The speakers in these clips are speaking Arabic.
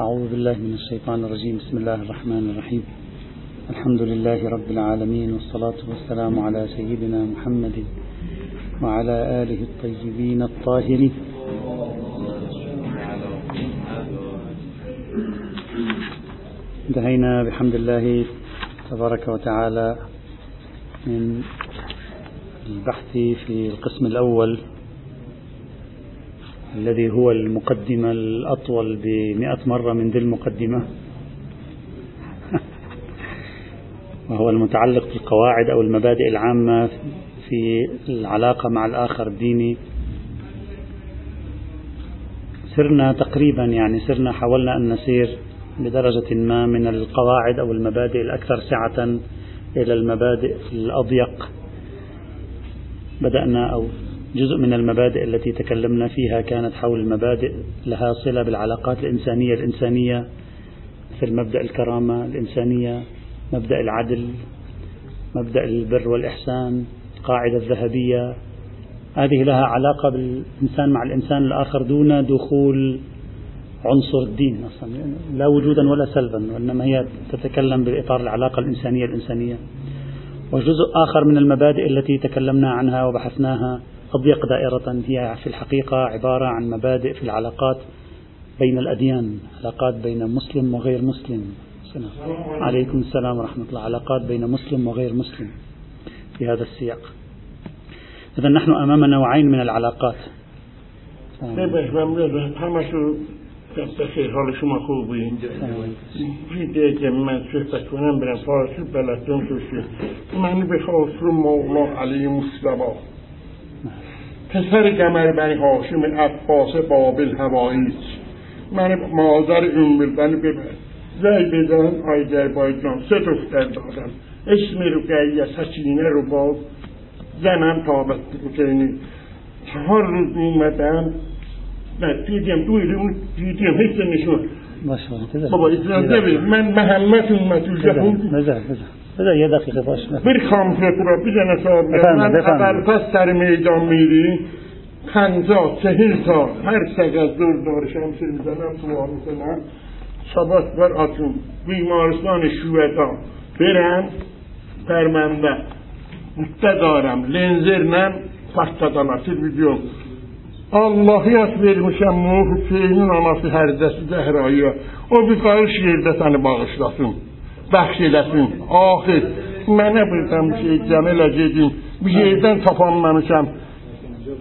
أعوذ بالله من الشيطان الرجيم. بسم الله الرحمن الرحيم. الحمد لله رب العالمين والصلاة والسلام على سيدنا محمد وعلى آله الطيبين الطاهرين. انتهينا بحمد الله تبارك وتعالى من البحث في القسم الأول الذي هو المقدمة الأطول بمئة مرة من ذي المقدمة. وهو المتعلق بالقواعد أو المبادئ العامة في العلاقة مع الآخر الديني. سرنا تقريبا يعني سرنا حاولنا أن نسير بدرجة ما من القواعد أو المبادئ الأكثر سعة إلى المبادئ الأضيق. بدأنا أو جزء من المبادئ التي تكلمنا فيها كانت حول المبادئ لها صلة بالعلاقات الإنسانية الإنسانية مثل مبدأ الكرامة الإنسانية مبدأ العدل مبدأ البر والإحسان القاعدة الذهبية. هذه لها علاقة بالإنسان مع الإنسان الآخر دون دخول عنصر الدين أصلا. لا وجودا ولا سلبا وإنما هي تتكلم بإطار العلاقة الإنسانية الإنسانية. وجزء آخر من المبادئ التي تكلمنا عنها وبحثناها أضيق دائرة هي في الحقيقة عبارة عن مبادئ في العلاقات بين الأديان علاقات بين مسلم وغير مسلم. سلام. عليكم السلام ورحمة الله. علاقات بين مسلم وغير مسلم في هذا السياق. إذا نحن أمام نوعين من العلاقات. بخیر حال شما خوبی دیگه که من صحبت کنم برم. فارسی بلدتون توشه من به خواست رو مولا علی مصطفی. پسر گمر بنی هاشم عباس بابل هوایی. من مادر ام بنی ببر زی بدن آذربایجان سه دختر دادم. اسم رو گیه سکینه رو با زنم تابت بکنی. چهار روز اومدم. نه دیدیم دوی اون دیدیم. هیچ نشون. بابا بده من محمد اومد. جهون بذار یه دقیقه باش. بر کامپیوتر رو بزنه صاحب من اول پس سر میدان میری پنجاه چهل تا هر سگ از دور دار شمسی می‌زنم تو می‌زنم شباش بر آتون. بیمارستان شوهدا. برم در منبع دارم لنزرنم پاکtadan تلویزیون Allahiyat vermişəm Nuh Hüseynin anası Hərdəsi Zəhraya. O bir qarış yerdə səni bağışlasın, بخشی دستیم آخه من نبودم که جمعه لجدیم بیردن tapan mənmişəm. من.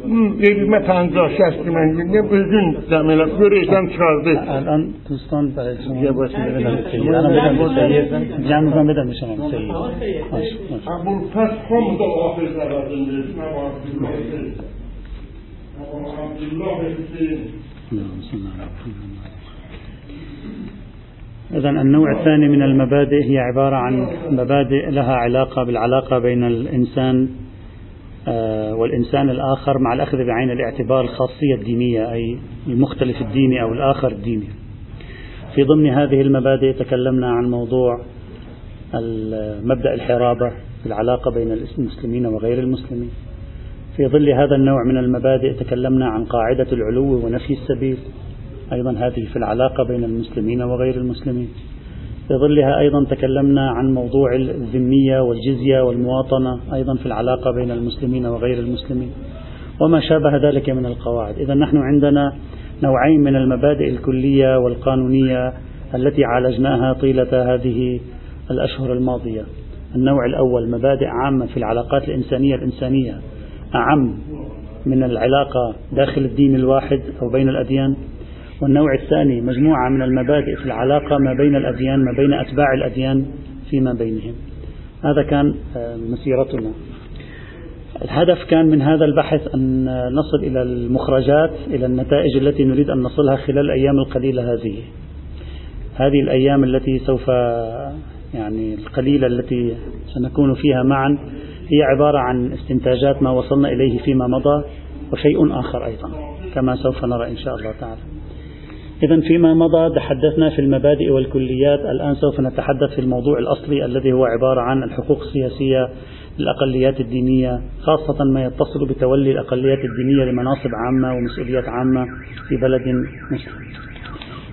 50-60 mən nə özün zəmilər görürsən چارده الان دوستان برای شما. یه باش بدم سید. الان بدم به سید. جمع می‌کنم بدم به شما سید. ابول پس هم دا آخر زبردند نه با عبدالله. نه إذا النوع الثاني من المبادئ هي عبارة عن مبادئ لها علاقة بالعلاقة بين الإنسان والإنسان الآخر مع الأخذ بعين الاعتبار الخاصية الدينية أي المختلف الديني أو الآخر الديني. في ضمن هذه المبادئ تكلمنا عن موضوع مبدأ الحرابة في العلاقة بين المسلمين وغير المسلمين. في ظل هذا النوع من المبادئ تكلمنا عن قاعدة العلو ونفي السبيل. أيضا هذه في العلاقة بين المسلمين وغير المسلمين. في ظلها أيضا تكلمنا عن موضوع الذمية والجزية والمواطنة أيضا في العلاقة بين المسلمين وغير المسلمين. وما شابه ذلك من القواعد. إذا نحن عندنا نوعين من المبادئ الكلية والقانونية التي عالجناها طيلة هذه الأشهر الماضية. النوع الأول مبادئ عامة في العلاقات الإنسانية الإنسانية أعم من العلاقة داخل الدين الواحد أو بين الأديان. والنوع الثاني مجموعة من المبادئ في العلاقة ما بين الأديان ما بين أتباع الأديان فيما بينهم. هذا كان مسيرتنا. الهدف كان من هذا البحث أن نصل إلى المخرجات إلى النتائج التي نريد أن نصلها خلال الأيام القليلة هذه. هذه الأيام التي سوف يعني القليلة التي سنكون فيها معا هي عبارة عن استنتاجات ما وصلنا إليه فيما مضى وشيء آخر أيضا كما سوف نرى إن شاء الله تعالى. إذا فيما مضى تحدثنا في المبادئ والكليات الآن سوف نتحدث في الموضوع الأصلي الذي هو عبارة عن الحقوق السياسية للأقليات الدينية خاصة ما يتصل بتولي الأقليات الدينية لمناصب عامة ومسؤوليات عامة في بلد مسلم.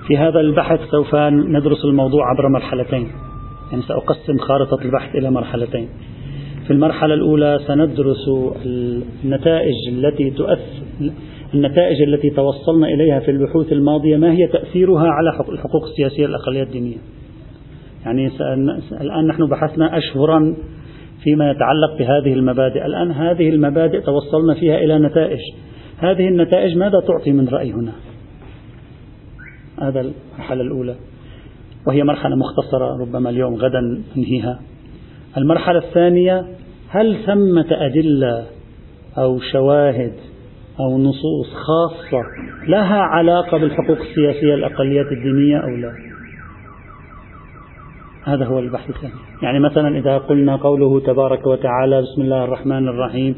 في هذا البحث سوف ندرس الموضوع عبر مرحلتين يعني سأقسم خارطة البحث إلى مرحلتين. في المرحلة الأولى سندرس النتائج التي تؤثر النتائج التي توصلنا إليها في البحوث الماضية ما هي تأثيرها على الحقوق السياسية للأقليات الدينية؟ يعني الآن نحن بحثنا أشهرا فيما يتعلق بهذه المبادئ. الآن هذه المبادئ توصلنا فيها إلى نتائج. هذه النتائج ماذا تعطي من رأي هنا؟ هذا المرحلة الأولى. وهي مرحلة مختصرة ربما اليوم غدا ننهيها. المرحلة الثانية هل ثمة أدلة أو شواهد أو نصوص خاصة لها علاقة بالحقوق السياسية للأقليات الدينية أو لا؟ هذا هو البحث الثاني. يعني مثلا إذا قلنا قوله تبارك وتعالى بسم الله الرحمن الرحيم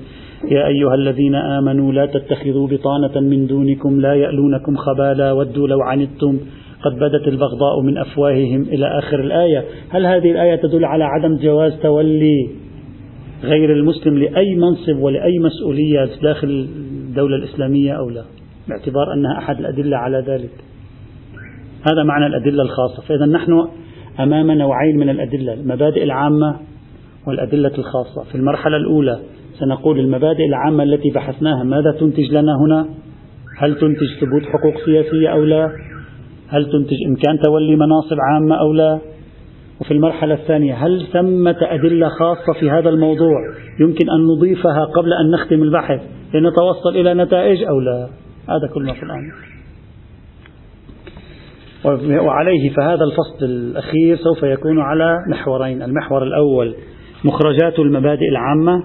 يا أيها الذين آمنوا لا تتخذوا بطانة من دونكم لا يألونكم خبالا ودوا لو عنتم قد بدت البغضاء من أفواههم إلى آخر الآية. هل هذه الآية تدل على عدم جواز تولي غير المسلم لأي منصب ولأي مسؤولية داخل الدولة الإسلامية أو لا؟ باعتبار أنها أحد الأدلة على ذلك. هذا معنى الأدلة الخاصة. فإذا نحن أمام نوعين من الأدلة المبادئ العامة والأدلة الخاصة. في المرحلة الأولى سنقول المبادئ العامة التي بحثناها ماذا تنتج لنا هنا؟ هل تنتج ثبوت حقوق سياسية أو لا؟ هل تنتج إمكان تولي مناصب عامة أو لا؟ وفي المرحلة الثانية هل ثمة أدلة خاصة في هذا الموضوع يمكن أن نضيفها قبل أن نختم البحث؟ لنتوصل إلى نتائج أو لا. هذا كل ما في الأمر وعليه فهذا الفصل الأخير سوف يكون على محورين. المحور الأول مخرجات المبادئ العامة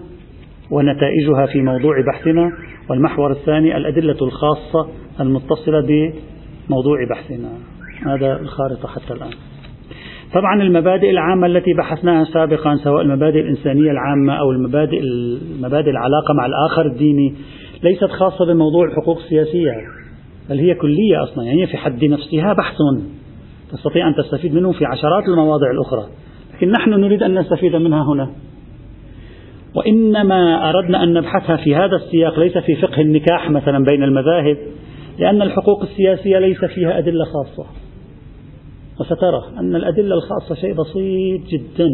ونتائجها في موضوع بحثنا. والمحور الثاني الأدلة الخاصة المتصلة بموضوع بحثنا. هذا الخارطة حتى الآن. طبعا المبادئ العامة التي بحثناها سابقا سواء المبادئ الإنسانية العامة أو المبادئ المبادئ العلاقة مع الآخر الديني ليست خاصة بموضوع الحقوق السياسية بل هي كلية أصلا يعني في حد نفسها بحث تستطيع أن تستفيد منه في عشرات المواضع الأخرى. لكن نحن نريد أن نستفيد منها هنا. وإنما أردنا أن نبحثها في هذا السياق ليس في فقه النكاح مثلا بين المذاهب لأن الحقوق السياسية ليس فيها أدلة خاصة. وسترى أن الأدلة الخاصة شيء بسيط جدا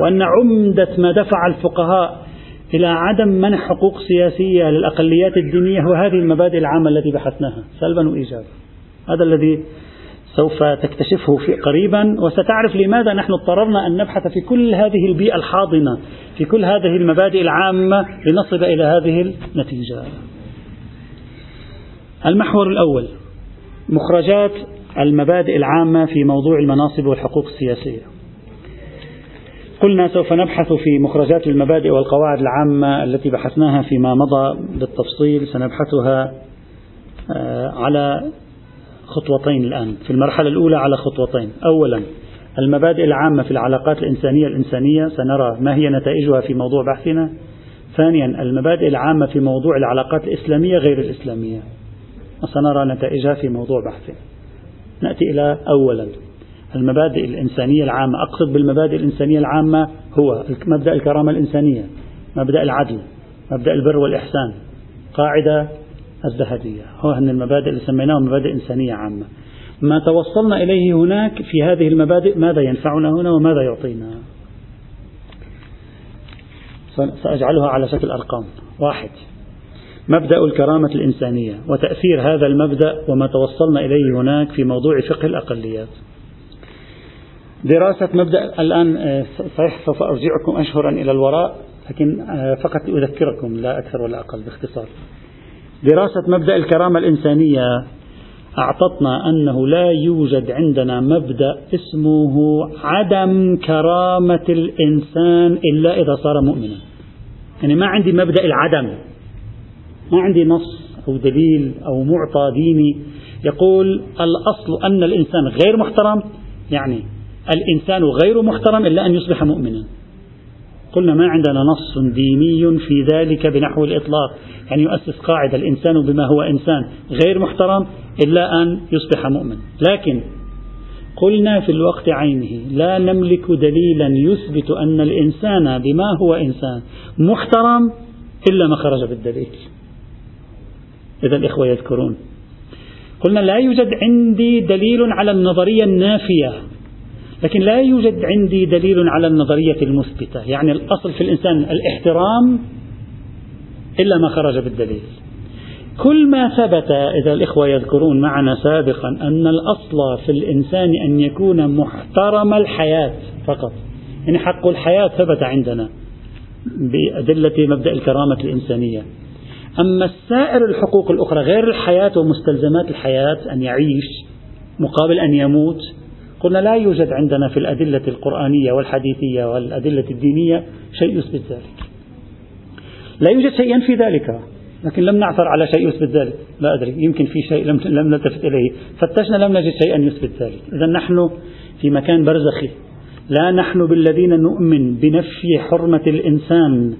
وأن عمدة ما دفع الفقهاء إلى عدم منح حقوق سياسية للأقليات الدينية هو هذه المبادئ العامة التي بحثناها. سلبا وإيجابا. هذا الذي سوف تكتشفه في قريبا وستعرف لماذا نحن اضطررنا أن نبحث في كل هذه البيئة الحاضنة في كل هذه المبادئ العامة لنصل إلى هذه النتيجة. المحور الأول مخرجات المبادئ العامة في موضوع المناصب والحقوق السياسية. قلنا سوف نبحث في مخرجات المبادئ والقواعد العامة التي بحثناها فيما مضى بالتفصيل سنبحثها آه، على خطوتين الآن. في المرحلة الأولى على خطوتين. أولا المبادئ العامة في العلاقات الإنسانية الإنسانية. سنرى ما هي نتائجها في موضوع بحثنا. ثانيا المبادئ العامة في موضوع العلاقات الإسلامية غير الإسلامية. وسنرى نتائجها في موضوع بحثنا. نأتي إلى أولا. المبادئ الإنسانية العامة. أقصد بالمبادئ الإنسانية العامة هو مبدأ الكرامة الإنسانية مبدأ العدل مبدأ البر والإحسان. قاعدة الذهبية. هو هن المبادئ اللي سميناها مبادئ إنسانية عامة. ما توصلنا إليه هناك في هذه المبادئ ماذا ينفعنا هنا وماذا يعطينا؟ سأجعلها على شكل أرقام. واحد. مبدأ الكرامة الإنسانية وتأثير هذا المبدأ وما توصلنا إليه هناك في موضوع فقه الأقليات. دراسة مبدأ الآن آه، صحيح سوف أرجعكم أشهرا إلى الوراء لكن آه، فقط أذكركم لا أكثر ولا أقل باختصار. دراسة مبدأ الكرامة الإنسانية أعطتنا أنه لا يوجد عندنا مبدأ اسمه عدم كرامة الإنسان إلا إذا صار مؤمنا. يعني ما عندي مبدأ العدم. ما عندي نص أو دليل أو معطى ديني يقول الأصل أن الإنسان غير محترم يعني الإنسان غير محترم إلا أن يصبح مؤمنا. قلنا ما عندنا نص ديني في ذلك بنحو الإطلاق يعني يؤسس قاعدة الإنسان بما هو إنسان غير محترم إلا أن يصبح مؤمن. لكن قلنا في الوقت عينه لا نملك دليلا يثبت أن الإنسان بما هو إنسان محترم إلا ما خرج بالدليل. إذا الإخوة يذكرون. قلنا لا يوجد عندي دليل على النظرية النافية لكن لا يوجد عندي دليل على النظرية المثبتة. يعني الأصل في الإنسان الاحترام إلا ما خرج بالدليل. كل ما ثبت إذا الإخوة يذكرون معنا سابقا أن الأصل في الإنسان أن يكون محترم الحياة فقط. يعني حق الحياة ثبت عندنا بأدلة مبدأ الكرامة الإنسانية. أما السائر الحقوق الأخرى غير الحياة ومستلزمات الحياة أن يعيش مقابل أن يموت قلنا لا يوجد عندنا في الأدلة القرآنية والحديثية والأدلة الدينية شيء يثبت ذلك. لا يوجد شيء ينفي ذلك لكن لم نعثر على شيء يثبت ذلك. لا أدري يمكن في شيء لم, لم نلتفت إليه. فتشنا لم نجد شيئا يثبت ذلك. إذا نحن في مكان برزخي. لا نحن بالذين نؤمن بنفي حرمة الإنسان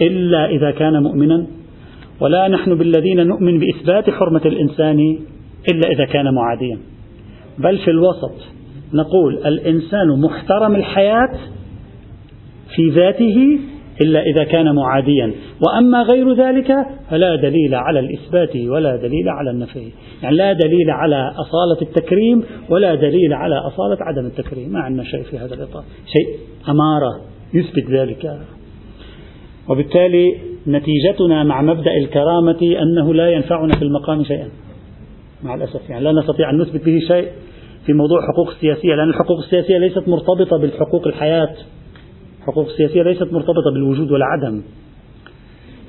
إلا إذا كان مؤمنا. ولا نحن بالذين نؤمن بإثبات حرمة الإنسان إلا إذا كان معاديا. بل في الوسط نقول الإنسان محترم الحياة في ذاته إلا إذا كان معاديا. وأما غير ذلك فلا دليل على الإثبات ولا دليل على النفي. يعني لا دليل على أصالة التكريم ولا دليل على أصالة عدم التكريم. ما عندنا شيء في هذا الإطار. شيء أمارة. يثبت ذلك. وبالتالي نتيجتنا مع مبدأ الكرامة أنه لا ينفعنا في المقام شيئا. مع الأسف يعني لا نستطيع أن نثبت به شيء في موضوع الحقوق السياسية لأن الحقوق السياسية ليست مرتبطة بالحقوق الحياة. الحقوق السياسية ليست مرتبطة بالوجود والعدم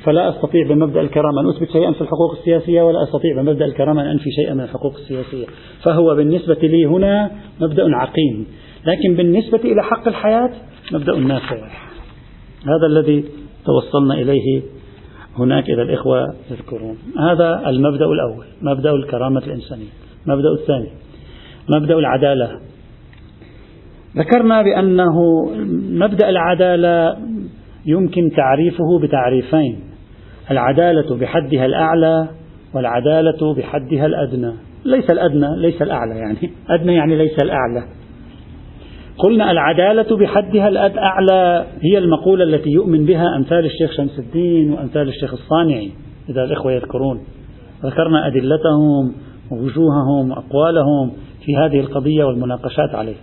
فلا أستطيع بمبدأ الكرامة أن أثبت شيئا في الحقوق السياسية ولا أستطيع بمبدأ الكرامة أن أنفي شيئا من الحقوق السياسية. فهو بالنسبة لي هنا مبدأ عقيم. لكن بالنسبة إلى حق الحياة مبدأ نافع. هذا الذي توصلنا إليه هناك إذا الإخوة يذكرون. هذا المبدأ الأول مبدأ الكرامة الإنسانية. المبدأ الثاني مبدأ العدالة. ذكرنا بأنه مبدأ العدالة يمكن تعريفه بتعريفين العدالة بحدها الأعلى والعدالة بحدها الأدنى. ليس الأدنى ليس الأعلى يعني. أدنى يعني ليس الأعلى. قلنا العدالة بحدها الأعلى هي المقولة التي يؤمن بها أمثال الشيخ شمس الدين وأمثال الشيخ الصانعي إذا الإخوة يذكرون. ذكرنا أدلتهم ووجوههم وأقوالهم في هذه القضية والمناقشات عليها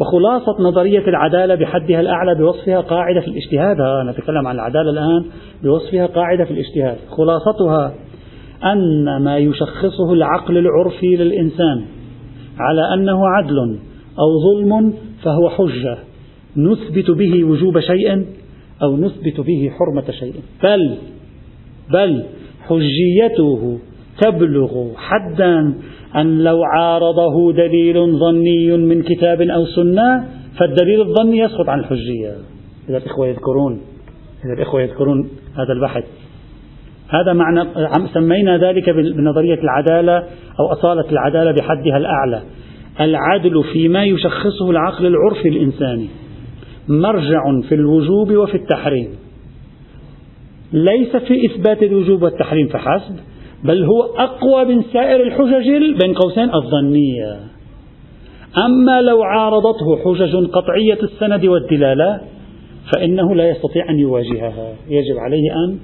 وخلاصة نظرية العدالة بحدها الأعلى بوصفها قاعدة في الاجتهاد. نتكلم عن العدالة الآن بوصفها قاعدة في الاجتهاد. خلاصتها أن ما يشخصه العقل العرفي للإنسان على أنه عدل أو ظلم فهو حجة. نثبت به وجوب شيء أو نثبت به حرمة شيء. بل بل حجيته تبلغ حدا أن لو عارضه دليل ظني من كتاب أو سنة فالدليل الظني يسقط عن الحجية. إذا الإخوة يذكرون إذا الإخوة يذكرون هذا البحث. هذا معنى سمينا ذلك بنظرية العدالة أو أصالة العدالة بحدها الأعلى. العدل فيما يشخصه العقل العرفي الإنساني مرجع في الوجوب وفي التحريم. ليس في إثبات الوجوب والتحريم فحسب بل هو أقوى من سائر الحجج بين قوسين الظنية. أما لو عارضته حجج قطعية السند والدلالة فإنه لا يستطيع أن يواجهها. يجب عليه أن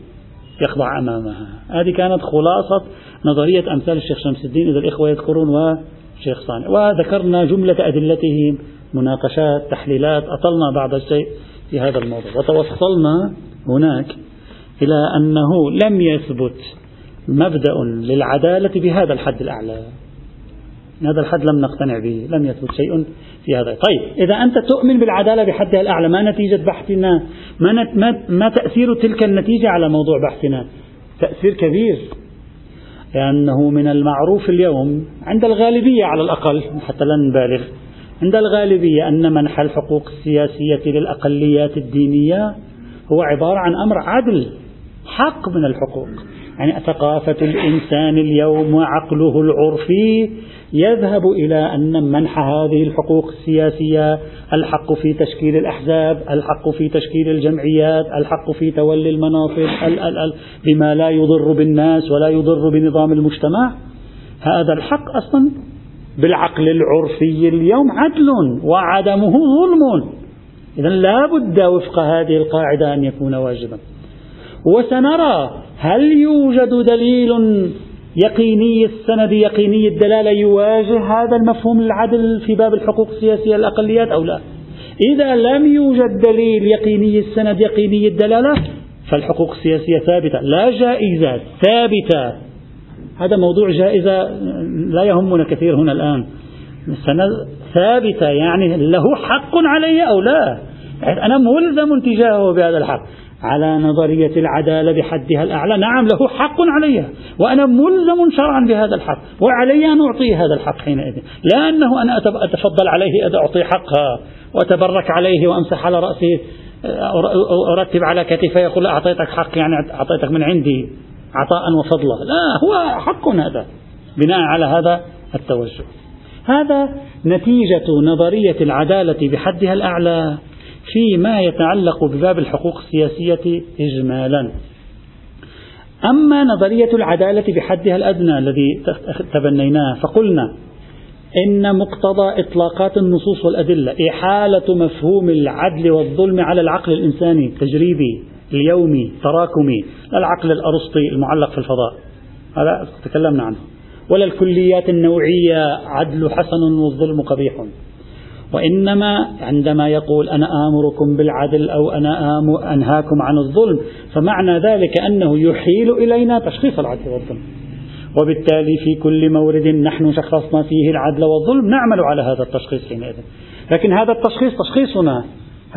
يخضع أمامها. هذه كانت خلاصة نظرية أمثال الشيخ شمس الدين. إذا الإخوة يذكرون وشيخ صانع. وذكرنا جملة أدلتهم مناقشات تحليلات أطلنا بعض الشيء في هذا الموضوع. وتوصلنا هناك إلى أنه لم يثبت مبدأ للعدالة بهذا الحد الأعلى. هذا الحد لم نقتنع به لم يثبت شيء في هذا. طيب إذا أنت تؤمن بالعدالة بحدها الأعلى ما نتيجة بحثنا؟ ما, ما, ما تأثير تلك النتيجة على موضوع بحثنا؟ تأثير كبير. لأنه من المعروف اليوم عند الغالبية على الأقل حتى لا نبالغ عند الغالبية أن منح الحقوق السياسية للأقليات الدينية هو عبارة عن أمر عدل حق من الحقوق. يعني ثقافة الإنسان اليوم وعقله العرفي يذهب إلى أن منح هذه الحقوق السياسية الحق في تشكيل الأحزاب الحق في تشكيل الجمعيات الحق في تولي المناصب ال ال ال بما لا يضر بالناس ولا يضر بنظام المجتمع. هذا الحق أصلا بالعقل العرفي اليوم عدل وعدمه ظلم. إذا لا بد وفق هذه القاعدة أن يكون واجبا. وسنرى هل يوجد دليل يقيني السند يقيني الدلالة يواجه هذا المفهوم العدل في باب الحقوق السياسية للأقليات أو لا؟ إذا لم يوجد دليل يقيني السند يقيني الدلالة فالحقوق السياسية ثابتة لا جائزة ثابتة. هذا موضوع جائزة لا يهمنا كثير هنا الآن. ثابتة يعني له حق علي أو لا؟ أنا ملزم تجاهه بهذا الحق. على نظرية العدالة بحدها الأعلى. نعم له حق علي وأنا ملزم شرعا بهذا الحق وعلي أن أعطيه هذا الحق حينئذ. لا أنه أنا أتفضل عليه أن أعطي حقها وأتبرك عليه وأمسح على رأسه أرتب على كتفه يقول أعطيتك حق يعني أعطيتك من عندي عطاء وفضلا لا هو حق هذا بناء على هذا التوجه. هذا نتيجة نظرية العدالة بحدها الأعلى. فيما يتعلق بباب الحقوق السياسية إجمالا. أما نظرية العدالة بحدها الأدنى الذي تبنيناه فقلنا إن مقتضى إطلاقات النصوص والأدلة إحالة مفهوم العدل والظلم على العقل الإنساني التجريبي اليومي تراكمي العقل الأرسطي المعلق في الفضاء. هذا تكلمنا عنه. ولا الكليات النوعية عدل حسن والظلم قبيح. وإنما عندما يقول أنا آمركم بالعدل أو أنا أنهاكم عن الظلم فمعنى ذلك أنه يحيل إلينا تشخيص العدل والظلم. وبالتالي في كل مورد نحن شخصنا فيه العدل والظلم نعمل على هذا التشخيص حينئذ. لكن هذا التشخيص تشخيصنا.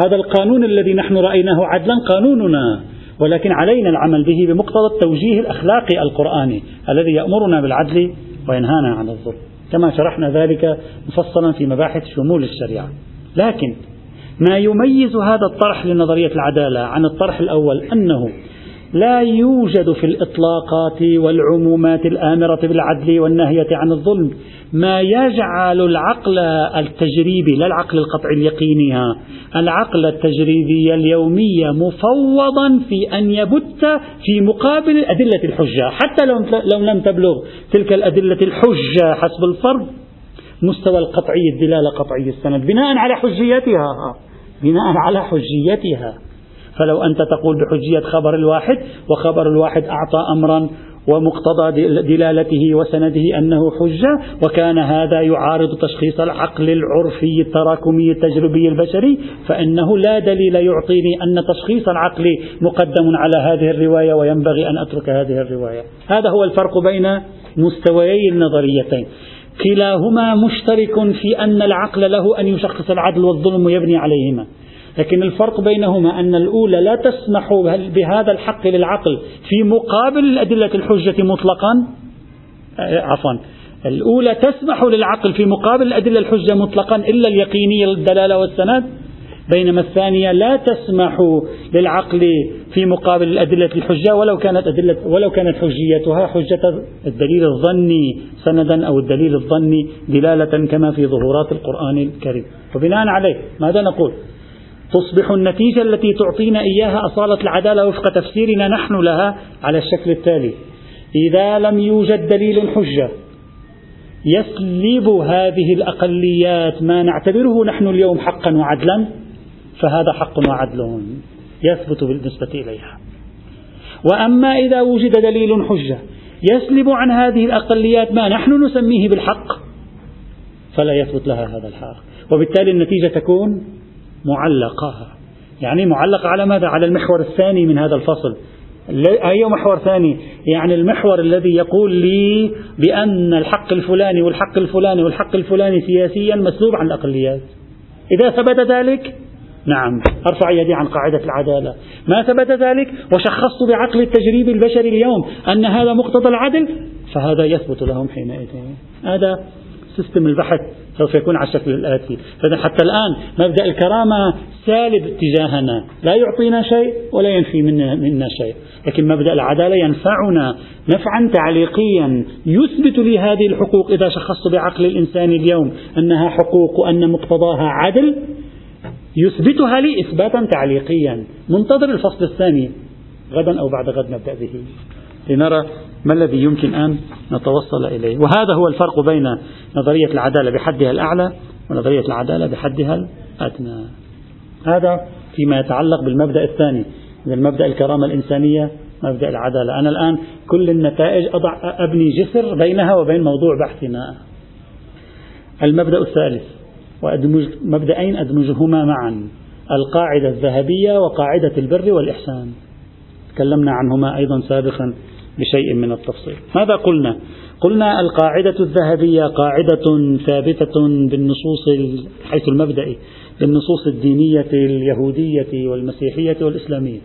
هذا القانون الذي نحن رأيناه عدلا قانوننا. ولكن علينا العمل به بمقتضى التوجيه الأخلاقي القرآني الذي يأمرنا بالعدل وينهانا عن الظلم. كما شرحنا ذلك مفصلا في مباحث شمول الشريعة. لكن ما يميز هذا الطرح لنظرية العدالة عن الطرح الأول أنه لا يوجد في الإطلاقات والعمومات الآمرة بالعدل والناهية عن الظلم. ما يجعل العقل التجريبي لا العقل القطعي اليقيني العقل التجريبي اليومي مفوضا في أن يبت في مقابل أدلة الحجة. حتى لو لم تبلغ تلك الأدلة الحجة حسب الفرض مستوى القطعي الدلالة قطعي السند بناء على حجيتها بناء على حجيتها. فلو أنت تقول بحجية خبر الواحد وخبر الواحد أعطى أمرا ومقتضى دلالته وسنده أنه حجة وكان هذا يعارض تشخيص العقل العرفي التراكمي التجربي البشري فإنه لا دليل يعطيني أن تشخيص العقل مقدم على هذه الرواية وينبغي أن أترك هذه الرواية. هذا هو الفرق بين مستويي النظريتين. كلاهما مشترك في أن العقل له أن يشخص العدل والظلم ويبني عليهما. لكن الفرق بينهما أن الأولى لا تسمح بهذا الحق للعقل في مقابل أدلة الحجة مطلقا. آه، عفوا. الأولى تسمح للعقل في مقابل أدلة الحجة مطلقا إلا اليقينية الدلالة والسند. بينما الثانية لا تسمح للعقل في مقابل الأدلة الحجة ولو كانت أدلة ولو كانت حجيتها حجة الدليل الظني سندا أو الدليل الظني دلالة كما في ظهورات القرآن الكريم. وبناء عليه ماذا نقول؟ تصبح النتيجة التي تعطينا إياها أصالة العدالة وفق تفسيرنا نحن لها على الشكل التالي. إذا لم يوجد دليل حجة يسلب هذه الأقليات ما نعتبره نحن اليوم حقا وعدلا فهذا حق وعدل يثبت بالنسبة إليها. وأما إذا وجد دليل حجة يسلب عن هذه الأقليات ما نحن نسميه بالحق فلا يثبت لها هذا الحق. وبالتالي النتيجة تكون معلقة يعني معلقة على ماذا؟ على المحور الثاني من هذا الفصل. أي محور ثاني؟ يعني المحور الذي يقول لي بأن الحق الفلاني والحق الفلاني والحق الفلاني سياسيا مسلوب عن الأقليات. إذا ثبت ذلك؟ نعم. أرفع يدي عن قاعدة العدالة. ما ثبت ذلك؟ وشخصت بعقل التجريب البشري اليوم أن هذا مقتضى العدل؟ فهذا يثبت لهم حينئذ. هذا سيستم البحث. سوف يكون على الشكل الآتي فإذا حتى الآن مبدأ الكرامة سالب تجاهنا. لا يعطينا شيء ولا ينفي منا, منا شيء. لكن مبدأ العدالة ينفعنا نفعا تعليقيا يثبت لي هذه الحقوق إذا شخصت بعقل الإنسان اليوم أنها حقوق وأن مقتضاها عدل يثبتها لي إثباتا تعليقيا. منتظر الفصل الثاني غدا أو بعد غد نبدأ به. لنرى ما الذي يمكن أن نتوصل إليه؟ وهذا هو الفرق بين نظرية العدالة بحدها الأعلى ونظرية العدالة بحدها الأدنى. هذا فيما يتعلق بالمبدأ الثاني المبدأ الكرامة الإنسانية مبدأ العدالة. أنا الآن كل النتائج أضع أبني جسر بينها وبين موضوع بحثنا. المبدأ الثالث وأدمج مبدأين أدمجهما معا القاعدة الذهبية وقاعدة البر والإحسان. تكلمنا عنهما أيضا سابقا. بشيء من التفصيل. ماذا قلنا؟ قلنا القاعدة الذهبية قاعدة ثابتة بالنصوص حيث المبدئي بالنصوص الدينية اليهودية والمسيحية والإسلامية.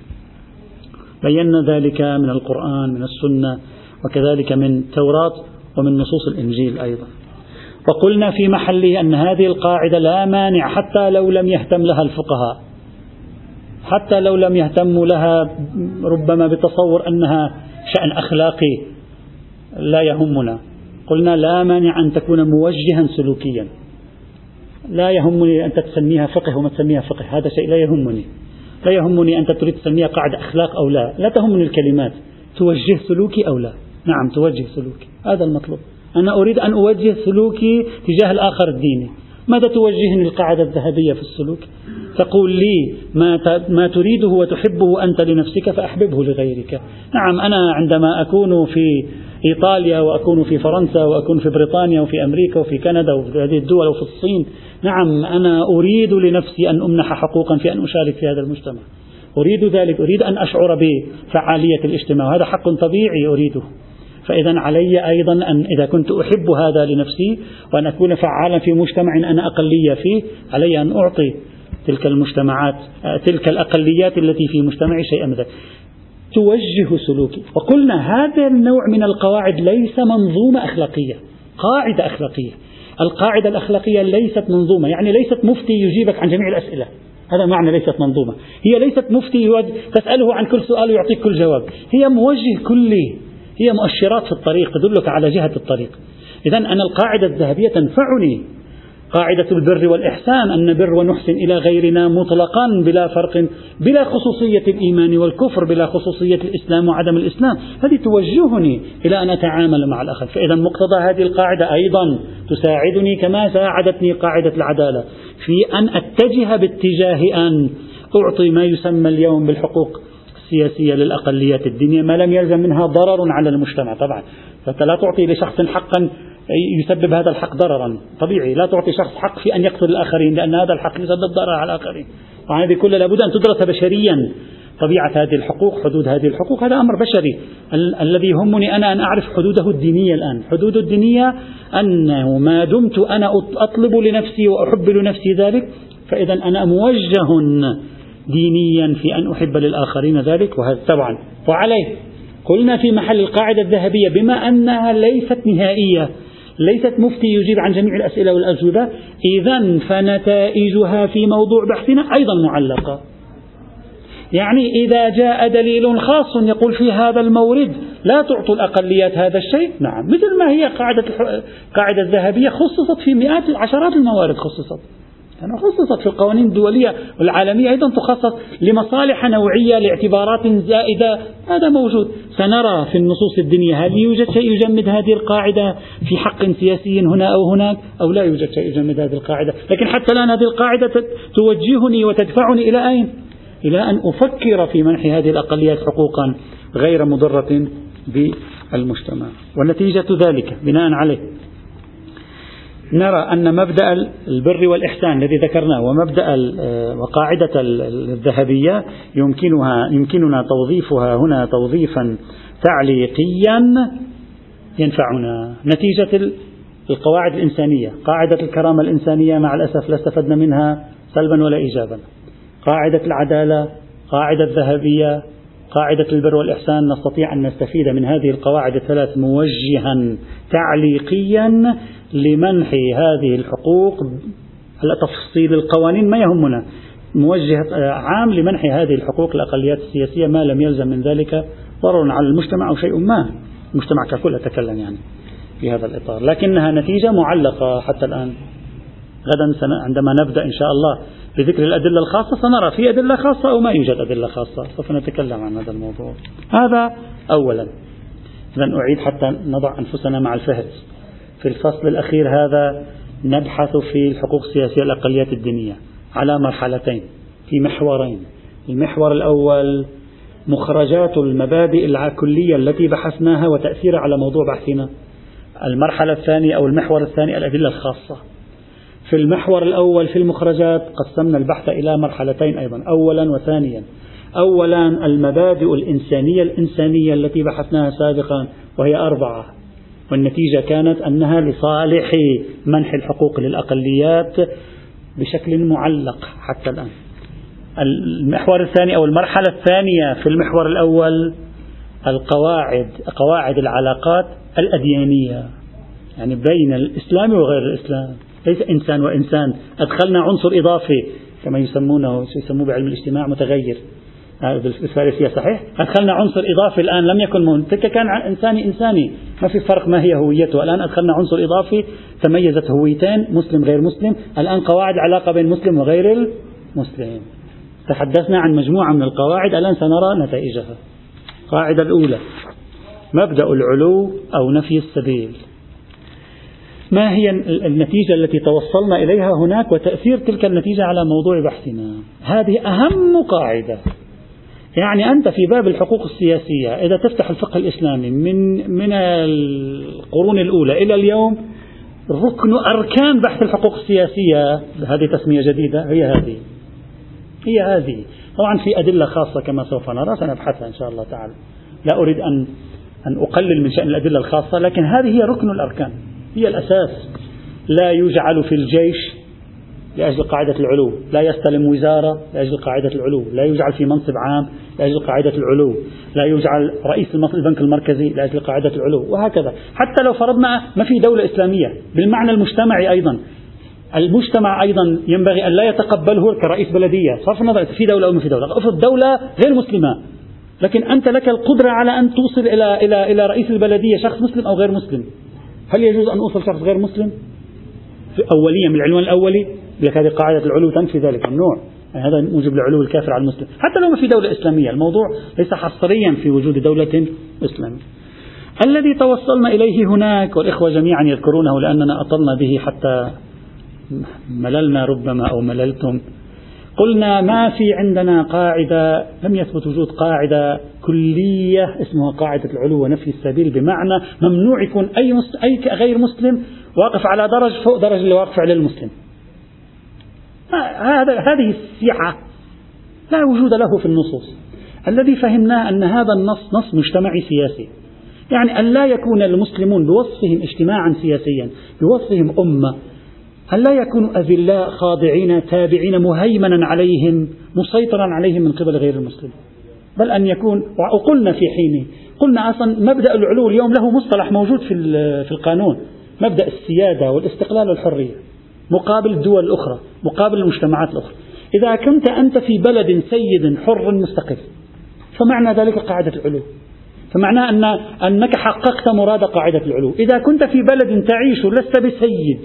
بينا ذلك من القرآن من السنة وكذلك من التوراة ومن نصوص الإنجيل أيضا. وقلنا في محله أن هذه القاعدة لا مانع حتى لو لم يهتم لها الفقهاء. حتى لو لم يهتموا لها ربما بتصور أنها شأن أخلاقي لا يهمنا. قلنا لا مانع أن تكون موجها سلوكيا. لا يهمني أنت تسميها فقه وما تسميها فقه. هذا شيء لا يهمني. لا يهمني أنت تريد تسميها قاعدة أخلاق أو لا. لا تهمني الكلمات. توجه سلوكي أو لا؟ نعم توجه سلوكي. هذا المطلوب. أنا أريد أن أوجه سلوكي تجاه الآخر الديني. ماذا توجهني القاعدة الذهبية في السلوك؟ تقول لي ما, ما تريده وتحبه أنت لنفسك فأحببه لغيرك. نعم أنا عندما أكون في إيطاليا وأكون في فرنسا وأكون في بريطانيا وفي أمريكا وفي كندا وفي هذه الدول وفي الصين نعم أنا أريد لنفسي أن أمنح حقوقا في أن أشارك في هذا المجتمع. أريد ذلك أريد أن أشعر بفعالية الاجتماع وهذا حق طبيعي أريده. فإذا علي أيضا أن إذا كنت أحب هذا لنفسي وأن أكون فعالا في مجتمع أنا أقلية فيه علي أن أعطي تلك المجتمعات تلك الأقليات التي في مجتمعي شيئا ذلك توجه سلوكي. وقلنا هذا النوع من القواعد ليس منظومة أخلاقية قاعدة أخلاقية. القاعدة الأخلاقية ليست منظومة يعني ليست مفتي يجيبك عن جميع الأسئلة. هذا معنى ليست منظومة. هي ليست مفتي تسأله عن كل سؤال ويعطيك كل جواب. هي موجه كلي هي مؤشرات في الطريق تدلك على جهة الطريق. إذا أنا القاعدة الذهبية تنفعني قاعدة البر والإحسان أن نبر ونحسن إلى غيرنا مطلقا بلا فرق بلا خصوصية الإيمان والكفر بلا خصوصية الإسلام وعدم الإسلام. هذه توجهني إلى أن أتعامل مع الآخر فإذا مقتضى هذه القاعدة أيضا تساعدني كما ساعدتني قاعدة العدالة في أن أتجه باتجاه أن أعطي ما يسمى اليوم بالحقوق السياسية للأقليات الدينية ما لم يلزم منها ضرر على المجتمع. طبعا فأنت لا تعطي لشخص حقا يسبب هذا الحق ضررا. طبيعي لا تعطي شخص حق في أن يقتل الآخرين لأن هذا الحق يسبب ضرر على الآخرين. وهذه كلها لابد أن تدرس بشريا. طبيعة هذه الحقوق حدود هذه الحقوق هذا أمر بشري. ال- الذي يهمني أنا أن أعرف حدوده الدينية الآن. حدود الدينية أنه ما دمت أنا أطلب لنفسي وأحب لنفسي ذلك فإذا أنا موجه دينيا في أن أحب للآخرين ذلك. وهذا طبعا. وعليه. قلنا في محل القاعدة الذهبية بما أنها ليست نهائية ليست مفتي يجيب عن جميع الأسئلة والأجوبة. إذا فنتائجها في موضوع بحثنا أيضا معلقة. يعني إذا جاء دليل خاص يقول في هذا المورد لا تعطوا الأقليات هذا الشيء. نعم مثل ما هي قاعدة القاعدة الذهبية خصصت في مئات عشرات الموارد خصصت. يعني خصصت في القوانين الدولية والعالمية أيضا تخصص لمصالح نوعية لاعتبارات زائدة. هذا موجود. سنرى في النصوص الدينية هل يوجد شيء يجمد هذه القاعدة؟ في حق سياسي هنا أو هناك؟ أو لا يوجد شيء يجمد هذه القاعدة؟ لكن حتى الآن هذه القاعدة توجهني وتدفعني إلى أين؟ إلى أن أفكر في منح هذه الأقليات حقوقا غير مضرة بالمجتمع. ونتيجة ذلك بناء عليه. نرى أن مبدأ البر والإحسان الذي ذكرناه ومبدأ وقاعدة الذهبية يمكنها يمكننا توظيفها هنا توظيفا تعليقيا ينفعنا. نتيجة القواعد الإنسانية. قاعدة الكرامة الإنسانية مع الأسف لا استفدنا منها سلبا ولا إيجابا. قاعدة العدالة قاعدة الذهبية قاعدة البر والإحسان نستطيع أن نستفيد من هذه القواعد الثلاث موجها تعليقيا لمنح هذه الحقوق. هلا تفصيل القوانين؟ ما يهمنا. موجه عام لمنح هذه الحقوق الأقليات السياسية ما لم يلزم من ذلك. ضرر على المجتمع أو شيء ما. المجتمع ككل أتكلم يعني في هذا الإطار. لكنها نتيجة معلقة حتى الآن. غدا عندما نبدأ إن شاء الله. بذكر الأدلة الخاصة سنرى في أدلة خاصة أو ما يوجد أدلة خاصة. سوف نتكلم عن هذا الموضوع. هذا أولا. إذا أعيد حتى نضع أنفسنا مع الفهرس في الفصل الأخير هذا نبحث في الحقوق السياسية الأقليات الدينية على مرحلتين في محورين. المحور الأول مخرجات المبادئ الكلية التي بحثناها وتأثيرها على موضوع بحثنا. المرحلة الثانية أو المحور الثاني الأدلة الخاصة. في المحور الأول في المخرجات قسمنا البحث إلى مرحلتين أيضا أولا وثانيا. أولا المبادئ الإنسانية الإنسانية التي بحثناها سابقا وهي أربعة. والنتيجة كانت أنها لصالح منح الحقوق للأقليات بشكل معلق حتى الآن. المحور الثاني أو المرحلة الثانية في المحور الأول القواعد قواعد العلاقات الأديانية يعني بين الإسلام وغير الإسلام. ليس إنسان وإنسان. أدخلنا عنصر إضافي كما يسمونه يسموه بعلم الاجتماع متغير. بالفارسية صحيح؟ أدخلنا عنصر إضافي الآن لم يكن من تلك كان إنساني إنساني. ما في فرق ما هي هويته. الآن أدخلنا عنصر إضافي تميزت هويتين مسلم غير مسلم. الآن قواعد علاقة بين المسلم وغير المسلم. تحدثنا عن مجموعة من القواعد الآن سنرى نتائجها. القاعدة الأولى مبدأ العلو أو نفي السبيل. ما هي النتيجة التي توصلنا إليها هناك وتأثير تلك النتيجة على موضوع بحثنا. هذه أهم قاعدة. يعني أنت في باب الحقوق السياسية إذا تفتح الفقه الإسلامي من من القرون الأولى إلى اليوم ركن أركان بحث الحقوق السياسية هذه تسمية جديدة هي هذه. هي هذه. طبعا في أدلة خاصة كما سوف نرى سنبحثها إن شاء الله تعالى. لا أريد أن أن أقلل من شأن الأدلة الخاصة لكن هذه هي ركن الأركان. هي الأساس. لا يجعل في الجيش لأجل قاعدة العلو. لا يستلم وزارة لأجل قاعدة العلو. لا يجعل في منصب عام لأجل قاعدة العلو. لا يجعل رئيس البنك المركزي لأجل قاعدة العلو. وهكذا. حتى لو فرضنا ما في دولة إسلامية بالمعنى المجتمعي أيضا. المجتمع أيضا ينبغي أن لا يتقبله كرئيس بلدية. صرف النظر في دولة أو ما في دولة. افرض دولة غير مسلمة. لكن أنت لك القدرة على أن توصل إلى إلى إلى رئيس البلدية شخص مسلم أو غير مسلم. هل يجوز أن أوصل شخص غير مسلم؟ أوليا من العنوان الأولي لك هذه قاعدة العلو تنفي ذلك. النوع. يعني هذا موجب العلو الكافر على المسلم. حتى لو ما في دولة إسلامية. الموضوع ليس حصريا في وجود دولة إسلامية. الذي توصلنا إليه هناك والإخوة جميعا يذكرونه لأننا أطلنا به حتى مللنا ربما أو مللتم. قلنا ما في عندنا قاعدة لم يثبت وجود قاعدة كلية اسمها قاعدة العلو ونفي السبيل بمعنى ممنوع يكون أي أي غير مسلم واقف على درج فوق درج اللي واقف عليه المسلم. هذا هذه السعة لا وجود له في النصوص. الذي فهمناه أن هذا النص نص مجتمعي سياسي. يعني أن لا يكون المسلمون بوصفهم اجتماعا سياسيا بوصفهم أمة هل لا يكونوا أذلاء خاضعين تابعين مهيمنا عليهم مسيطرا عليهم من قبل غير المسلم؟ بل أن يكون وقلنا في حينه قلنا أصلا مبدأ العلو اليوم له مصطلح موجود في في القانون مبدأ السيادة والاستقلال والحرية مقابل الدول الأخرى مقابل المجتمعات الأخرى. إذا كنت أنت في بلد سيد حر مستقل فمعنى ذلك قاعدة العلو فمعناه أن أنك حققت مراد قاعدة العلو إذا كنت في بلد تعيش لست بسيد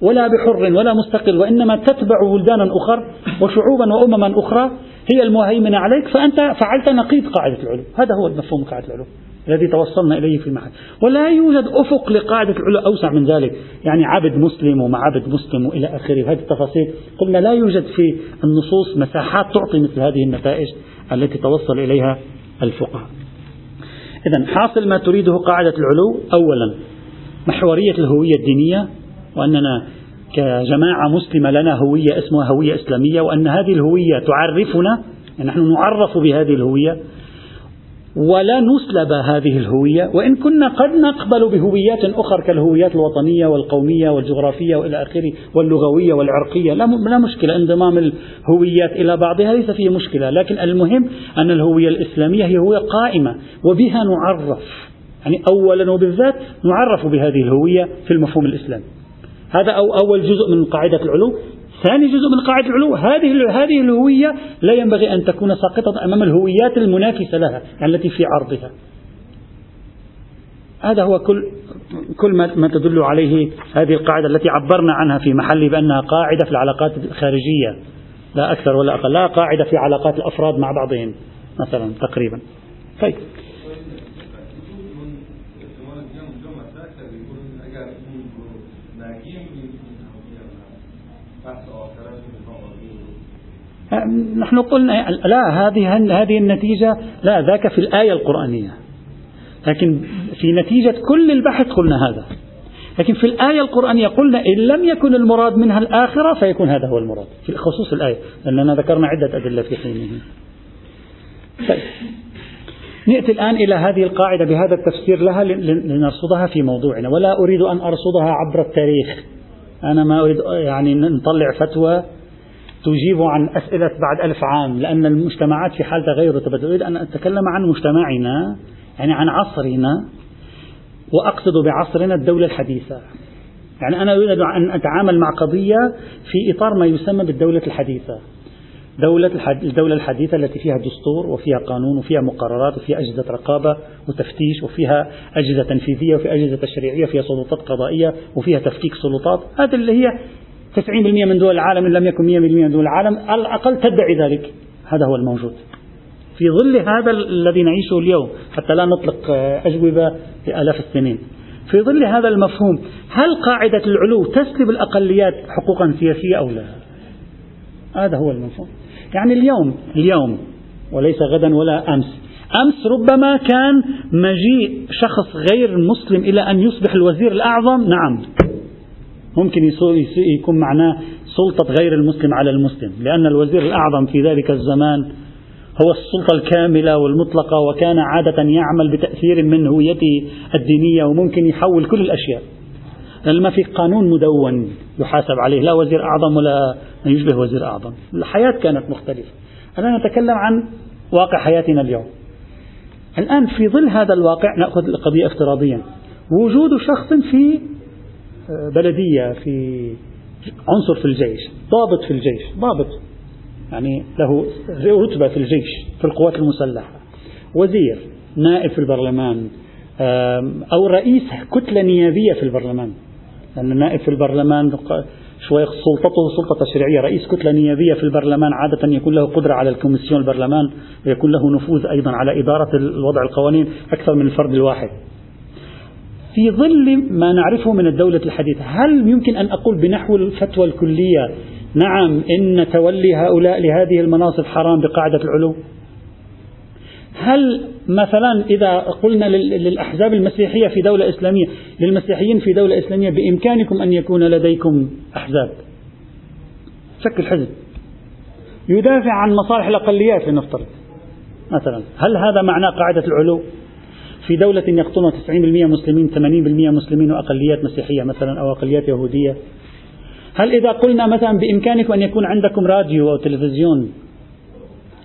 ولا بحر ولا مستقل وإنما تتبع بلدانا أخر وشعوبا وأمما أخرى هي المهيمنة عليك فأنت فعلت نقيض قاعدة العلو هذا هو مفهوم قاعدة العلو الذي توصلنا إليه في المحل. ولا يوجد أفق لقاعدة العلو أوسع من ذلك. يعني عبد مسلم ومع عبد مسلم وإلى آخره. هذه التفاصيل قلنا لا يوجد في النصوص مساحات تعطي مثل هذه النتائج التي توصل إليها الفقهاء. إذا حاصل ما تريده قاعدة العلو أولا محورية الهوية الدينية. وأننا كجماعة مسلمة لنا هوية اسمها هوية إسلامية وأن هذه الهوية تعرفنا يعني نحن نعرف بهذه الهوية ولا نسلب هذه الهوية وإن كنا قد نقبل بهويات أخرى كالهويات الوطنية والقومية والجغرافية وإلى آخره واللغوية والعرقية. لا مشكلة انضمام الهويات إلى بعضها ليس فيه مشكلة لكن المهم أن الهوية الإسلامية هي هوية قائمة وبها نعرف يعني أولا وبالذات نعرف بهذه الهوية في المفهوم الإسلامي. هذا أو أول جزء من قاعدة العلو. ثاني جزء من قاعدة العلو هذه هذه الهوية لا ينبغي أن تكون ساقطة أمام الهويات المنافسة لها يعني التي في عرضها. هذا هو كل كل ما تدل عليه هذه القاعدة التي عبرنا عنها في محل بأنها قاعدة في العلاقات الخارجية. لا أكثر ولا أقل لا قاعدة في علاقات الأفراد مع بعضهم مثلا تقريبا. طيب. نحن قلنا لا هذه هذه النتيجة لا ذاك في الآية القرآنية. لكن في نتيجة كل البحث قلنا هذا. لكن في الآية القرآنية قلنا إن لم يكن المراد منها الآخرة فيكون هذا هو المراد في خصوص الآية لأننا ذكرنا عدة أدلة في حينه. طيب. نأتي الآن إلى هذه القاعدة بهذا التفسير لها لنرصدها في موضوعنا. ولا أريد أن أرصدها عبر التاريخ. أنا ما أريد يعني نطلع فتوى تجيب عن أسئلة بعد ألف عام لأن المجتمعات في حال تغير أريد أن أتكلم عن مجتمعنا يعني عن عصرنا وأقصد بعصرنا الدولة الحديثة. يعني أنا أريد أن أتعامل مع قضية في إطار ما يسمى بالدولة الحديثة. دولة الدولة الحديثة التي فيها دستور وفيها قانون وفيها مقررات وفيها أجهزة رقابة وتفتيش وفيها أجهزة تنفيذية وفيها أجهزة تشريعية وفيها سلطات قضائية وفيها تفكيك سلطات. هذه اللي هي 90% من دول العالم إن لم يكن 100% من دول العالم على الأقل تدعي ذلك. هذا هو الموجود. في ظل هذا الذي نعيشه اليوم حتى لا نطلق أجوبة لآلاف السنين. في ظل هذا المفهوم هل قاعدة العلو تسلب الأقليات حقوقا سياسية أو لا؟ هذا هو المفهوم. يعني اليوم اليوم وليس غدا ولا أمس أمس ربما كان مجيء شخص غير مسلم إلى أن يصبح الوزير الأعظم. نعم. ممكن يكون معناه سلطة غير المسلم على المسلم لأن الوزير الأعظم في ذلك الزمان هو السلطة الكاملة والمطلقة وكان عادة يعمل بتأثير من هويته الدينية وممكن يحول كل الأشياء. لأن ما في قانون مدون يحاسب عليه لا وزير أعظم ولا يشبه وزير أعظم. الحياة كانت مختلفة. أنا نتكلم عن واقع حياتنا اليوم. الآن في ظل هذا الواقع نأخذ القضية افتراضيا. وجود شخص في بلدية في عنصر في الجيش ضابط في الجيش ضابط يعني له رتبة في الجيش في القوات المسلحة وزير نائب في البرلمان أو رئيس كتلة نيابية في البرلمان لأن النائب في البرلمان شوي سلطته سلطة تشريعية رئيس كتلة نيابية في البرلمان عادة يكون له قدرة على الكوميسيون البرلمان ويكون له نفوذ أيضا على إدارة الوضع القوانين أكثر من الفرد الواحد. في ظل ما نعرفه من الدولة الحديثة. هل يمكن أن أقول بنحو الفتوى الكلية نعم إن تولي هؤلاء لهذه المناصب حرام بقاعدة العلو هل مثلا إذا قلنا للأحزاب المسيحية في دولة إسلامية للمسيحيين في دولة إسلامية بإمكانكم أن يكون لديكم أحزاب؟ شكل حزب يدافع عن مصالح الأقليات لنفترض مثلا. هل هذا معناه قاعدة العلو في دولة يقطنها 90% مسلمين 80% مسلمين وأقليات مسيحية مثلا أو أقليات يهودية. هل إذا قلنا مثلا بإمكانكم أن يكون عندكم راديو أو تلفزيون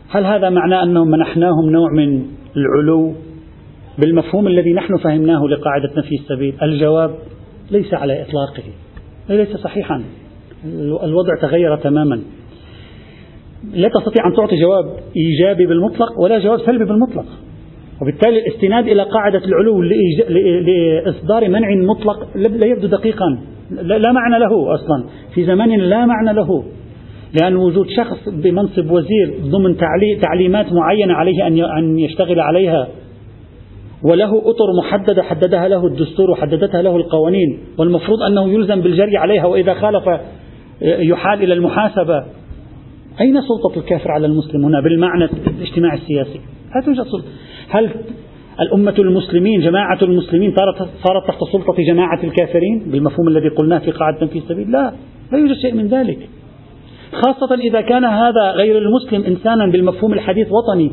هل هذا معناه أنهم منحناهم نوع من العلو بالمفهوم الذي نحن فهمناه لقاعدة نفي السبيل؟ الجواب ليس على إطلاقه ليس صحيحا. الوضع تغير تماما. لا تستطيع أن تعطي جواب إيجابي بالمطلق ولا جواب سلبي بالمطلق. وبالتالي الاستناد إلى قاعدة العلو لإصدار منع مطلق لا يبدو دقيقا. لا معنى له أصلا. في زمان لا معنى له. لأن وجود شخص بمنصب وزير ضمن تعليمات معينة عليه أن يشتغل عليها وله أطر محددة حددها له الدستور وحددتها له القوانين والمفروض أنه يلزم بالجري عليها وإذا خالف يحال إلى المحاسبة. أين سلطة الكافر على المسلم هنا بالمعنى الاجتماعي السياسي؟ لا توجد سلطة. هل الأمة المسلمين جماعة المسلمين صارت تحت سلطة جماعة الكافرين؟ بالمفهوم الذي قلناه في قاعدة في سبيل لا لا يوجد شيء من ذلك. خاصة إذا كان هذا غير المسلم إنسانا بالمفهوم الحديث وطني.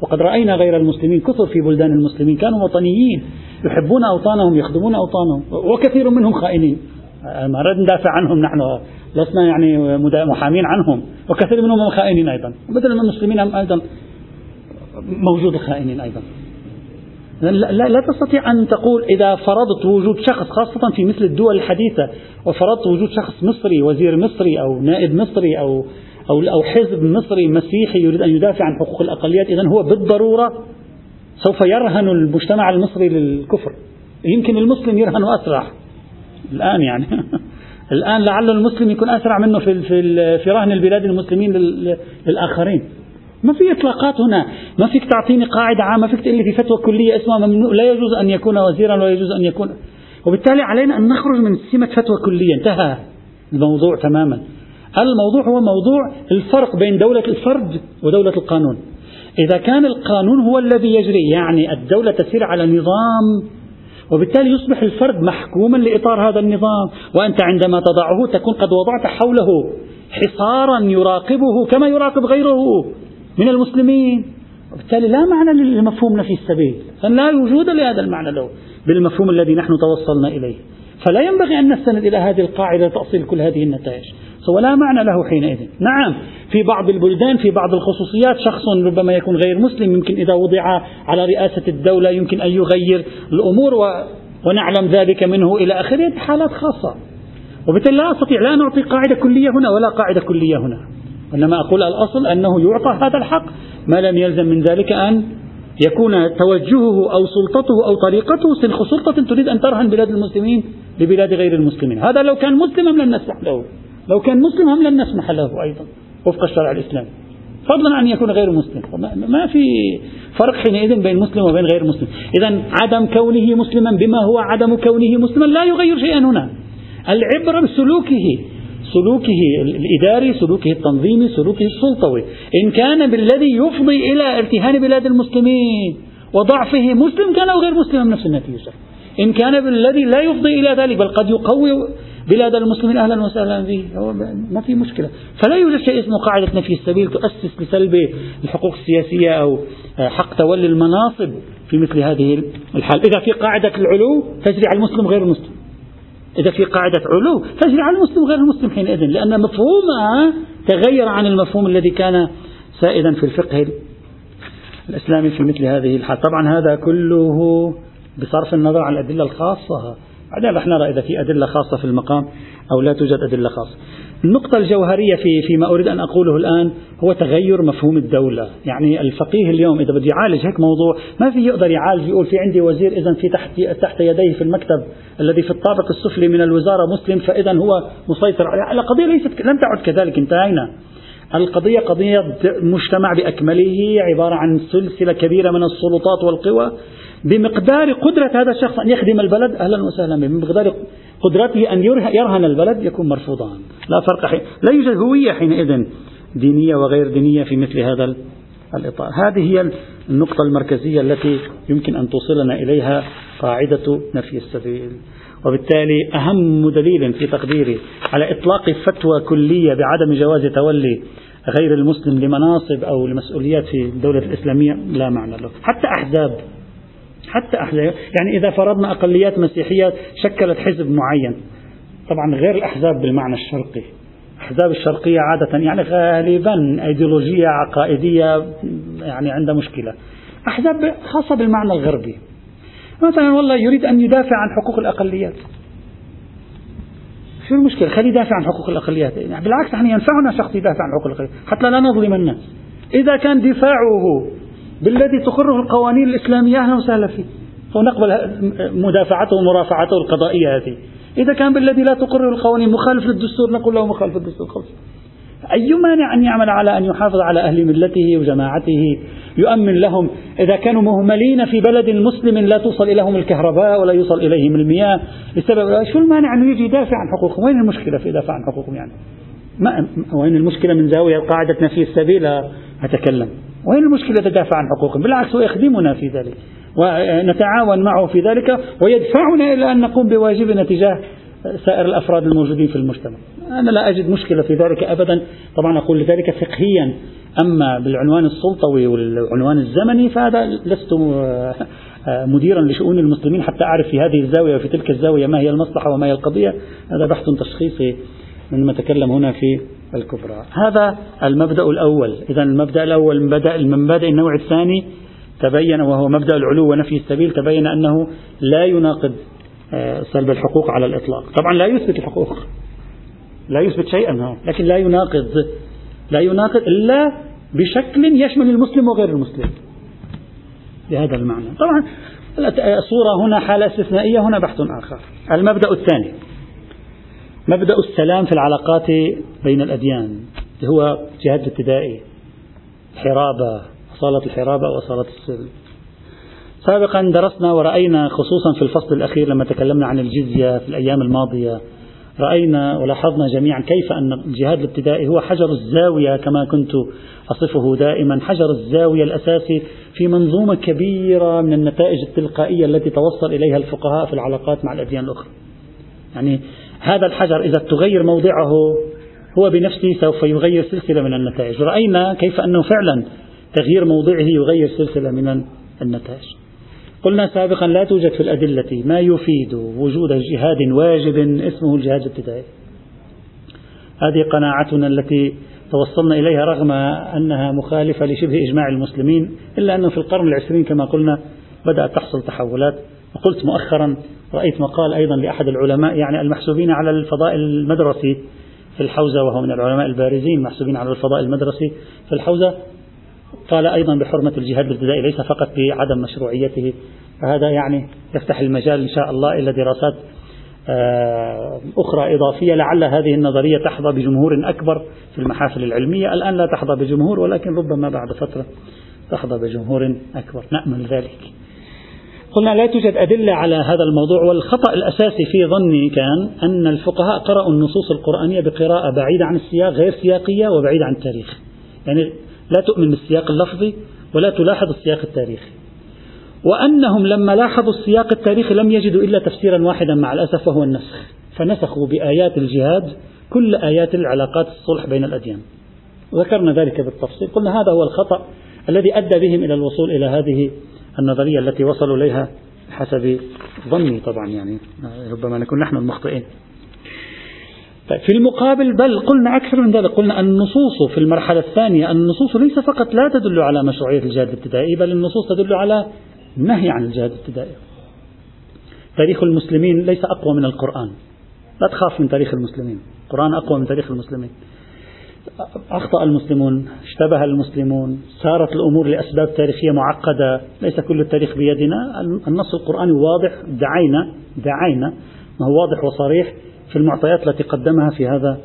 وقد رأينا غير المسلمين كثر في بلدان المسلمين كانوا وطنيين يحبون أوطانهم يخدمون أوطانهم وكثير منهم خائنين. ما ندافع عنهم نحن لسنا يعني محامين عنهم وكثير منهم خائنين أيضا. من المسلمين أيضا موجود الخائنين أيضا. لا, لا تستطيع أن تقول إذا فرضت وجود شخص خاصة في مثل الدول الحديثة وفرضت وجود شخص مصري وزير مصري أو نائب مصري أو أو أو حزب مصري مسيحي يريد أن يدافع عن حقوق الأقليات إذا هو بالضرورة سوف يرهن المجتمع المصري للكفر. يمكن المسلم يرهن أسرع. الآن يعني. الآن لعل المسلم يكون أسرع منه في في رهن البلاد المسلمين للآخرين. ما في إطلاقات هنا. ما فيك تعطيني قاعدة عامة فيك تقول لي في فتوى كلية اسمها ممنوع. لا يجوز أن يكون وزيرا ولا يجوز أن يكون. وبالتالي علينا أن نخرج من سمة فتوى كلية. انتهى الموضوع تماما. الموضوع هو موضوع الفرق بين دولة الفرد ودولة القانون. إذا كان القانون هو الذي يجري يعني الدولة تسير على نظام وبالتالي يصبح الفرد محكوما لإطار هذا النظام. وأنت عندما تضعه تكون قد وضعت حوله حصارا يراقبه كما يراقب غيره. من المسلمين. وبالتالي لا معنى لمفهوم نفي السبيل. لا وجود لهذا المعنى له بالمفهوم الذي نحن توصلنا إليه. فلا ينبغي أن نستند إلى هذه القاعدة لتأصيل كل هذه النتائج. ولا معنى له حينئذ. نعم في بعض البلدان في بعض الخصوصيات شخص ربما يكون غير مسلم يمكن إذا وضع على رئاسة الدولة يمكن أن يغير الأمور و ونعلم ذلك منه إلى آخره. حالات خاصة. وبالتالي لا أستطيع لا نعطي قاعدة كلية هنا ولا قاعدة كلية هنا. وإنما أقول الأصل أنه يعطى هذا الحق ما لم يلزم من ذلك أن يكون توجهه أو سلطته أو طريقته سنخ سلطة تريد أن ترهن بلاد المسلمين ببلاد غير المسلمين. هذا لو كان مسلما لن نسمح له. لو كان مسلما لن نسمح له أيضا وفق الشرع الإسلامي. فضلا عن يكون غير مسلم. ما في فرق حينئذ بين مسلم وبين غير مسلم. إذا عدم كونه مسلما بما هو عدم كونه مسلما لا يغير شيئا هنا. العبرة بسلوكه سلوكه الإداري سلوكه التنظيمي سلوكه السلطوي. إن كان بالذي يفضي إلى ارتهان بلاد المسلمين وضعفه مسلم كان أو غير مسلم نفس النتيجة إن كان بالذي لا يفضي إلى ذلك بل قد يقوي بلاد المسلمين أهلا وسهلا به ما في مشكلة. فلا يوجد شيء اسمه قاعدة نفي السبيل تؤسس لسلب الحقوق السياسية أو حق تولي المناصب في مثل هذه الحال. إذا في قاعدة العلو تجري على المسلم غير المسلم. إذا في قاعدة علو تجري على المسلم غير المسلم حينئذ لأن مفهومها تغير عن المفهوم الذي كان سائدا في الفقه الإسلامي في مثل هذه الحال. طبعا هذا كله بصرف النظر عن الأدلة الخاصة. بعدين رح نرى إذا في أدلة خاصة في المقام أو لا توجد أدلة خاصة. النقطة الجوهرية في فيما أريد أن أقوله الآن هو تغير مفهوم الدولة، يعني الفقيه اليوم إذا بده يعالج هيك موضوع ما في يقدر يعالج يقول في عندي وزير إذا في تحت تحت يديه في المكتب الذي في الطابق السفلي من الوزارة مسلم فإذا هو مسيطر عليه، القضية ليست لم تعد كذلك انتهينا. القضية قضية مجتمع بأكمله عبارة عن سلسلة كبيرة من السلطات والقوى. بمقدار قدرة هذا الشخص أن يخدم البلد أهلا وسهلا به. بمقدار قدرته أن يرهن البلد يكون مرفوضا. لا فرق حين لا يوجد هوية حينئذ دينية وغير دينية في مثل هذا الإطار. هذه هي النقطة المركزية التي يمكن أن توصلنا إليها قاعدة نفي السبيل. وبالتالي أهم دليل في تقديري على إطلاق فتوى كلية بعدم جواز تولي غير المسلم لمناصب أو لمسؤوليات في الدولة الإسلامية لا معنى له. حتى أحزاب حتى أحزاب يعني إذا فرضنا أقليات مسيحية شكلت حزب معين. طبعا غير الأحزاب بالمعنى الشرقي. الأحزاب الشرقية عادة يعني غالبا أيديولوجية عقائدية يعني عندها مشكلة. أحزاب خاصة بالمعنى الغربي. مثلا والله يريد أن يدافع عن حقوق الأقليات. شو المشكلة؟ خليه يدافع عن حقوق الأقليات. يعني بالعكس نحن ينفعنا شخص يدافع عن حقوق الأقليات حتى لا نظلم الناس. إذا كان دفاعه بالذي تقره القوانين الإسلامية أهلا وسهلا فيه. فنقبل مدافعته ومرافعته القضائية هذه. إذا كان بالذي لا تقره القوانين مخالف للدستور نقول له مخالف للدستور خلص أي مانع أن يعمل على أن يحافظ على أهل ملته وجماعته يؤمن لهم؟ إذا كانوا مهملين في بلد مسلم لا توصل إليهم الكهرباء ولا يوصل إليهم المياه لسبب شو المانع أنه يجي يدافع عن حقوقهم؟ وين المشكلة في إدافع عن حقوقهم يعني؟ ما وين المشكلة من زاوية قاعدة نفي السبيل؟ أتكلم. وين المشكلة تدافع عن حقوقهم؟ بالعكس هو يخدمنا في ذلك ونتعاون معه في ذلك ويدفعنا إلى أن نقوم بواجبنا تجاه سائر الأفراد الموجودين في المجتمع. أنا لا أجد مشكلة في ذلك أبدا. طبعا أقول ذلك فقهيا أما بالعنوان السلطوي والعنوان الزمني فهذا لست مديرا لشؤون المسلمين حتى أعرف في هذه الزاوية وفي تلك الزاوية ما هي المصلحة وما هي القضية. هذا بحث تشخيصي من نتكلم هنا في الكبرى. هذا المبدأ الأول. إذا المبدأ الأول من مبادئ النوع الثاني تبين وهو مبدأ العلو ونفي السبيل تبين أنه لا يناقض آه، سلب الحقوق على الإطلاق. طبعا لا يثبت الحقوق. لا يثبت شيئا لكن لا يناقض لا يناقض إلا بشكل يشمل المسلم وغير المسلم. بهذا المعنى. طبعا الصورة هنا حالة استثنائية هنا بحث آخر. المبدأ الثاني. مبدأ السلام في العلاقات بين الأديان هو جهاد الابتدائي حرابة صالة الحرابة وصالة السلم سابقا درسنا ورأينا خصوصا في الفصل الأخير لما تكلمنا عن الجزية في الأيام الماضية رأينا ولاحظنا جميعا كيف أن الجهاد الابتدائي هو حجر الزاوية كما كنت أصفه دائما حجر الزاوية الأساسي في منظومة كبيرة من النتائج التلقائية التي توصل إليها الفقهاء في العلاقات مع الأديان الأخرى. يعني هذا الحجر إذا تغير موضعه هو بنفسه سوف يغير سلسلة من النتائج. رأينا كيف أنه فعلا تغيير موضعه يغير سلسلة من النتائج. قلنا سابقا لا توجد في الأدلة ما يفيد وجود جهاد واجب اسمه الجهاد الابتدائي. هذه قناعتنا التي توصلنا إليها رغم أنها مخالفة لشبه إجماع المسلمين إلا أنه في القرن العشرين كما قلنا بدأت تحصل تحولات. وقلت مؤخرا رأيت مقال أيضا لأحد العلماء يعني المحسوبين على الفضاء المدرسي في الحوزة وهو من العلماء البارزين محسوبين على الفضاء المدرسي في الحوزة. قال أيضا بحرمة الجهاد الابتدائي ليس فقط بعدم مشروعيته فهذا يعني يفتح المجال إن شاء الله إلى دراسات آه، أخرى إضافية لعل هذه النظرية تحظى بجمهور أكبر في المحافل العلمية. الآن لا تحظى بجمهور ولكن ربما بعد فترة تحظى بجمهور أكبر. نأمل ذلك. قلنا لا توجد أدلة على هذا الموضوع والخطأ الأساسي في ظني كان أن الفقهاء قرأوا النصوص القرآنية بقراءة بعيدة عن السياق غير سياقية وبعيدة عن التاريخ. يعني لا تؤمن بالسياق اللفظي ولا تلاحظ السياق التاريخي. وأنهم لما لاحظوا السياق التاريخي لم يجدوا إلا تفسيرا واحدا مع الأسف وهو النسخ. فنسخوا بآيات الجهاد كل آيات العلاقات الصلح بين الأديان. ذكرنا ذلك بالتفصيل قلنا هذا هو الخطأ الذي أدى بهم إلى الوصول إلى هذه النظرية التي وصلوا إليها حسب ظني طبعا يعني ربما نكون نحن المخطئين. طيب في المقابل بل قلنا أكثر من ذلك قلنا النصوص في المرحلة الثانية النصوص ليس فقط لا تدل على مشروعية الجهاد الابتدائي بل النصوص تدل على النهي عن الجهاد الابتدائي. تاريخ المسلمين ليس أقوى من القرآن. لا تخاف من تاريخ المسلمين. القرآن أقوى من تاريخ المسلمين. أخطأ المسلمون اشتبه المسلمون سارت الأمور لأسباب تاريخية معقدة ليس كل التاريخ بيدنا. النص القرآني واضح دعينا دعينا ما هو واضح وصريح في المعطيات التي قدمها في هذا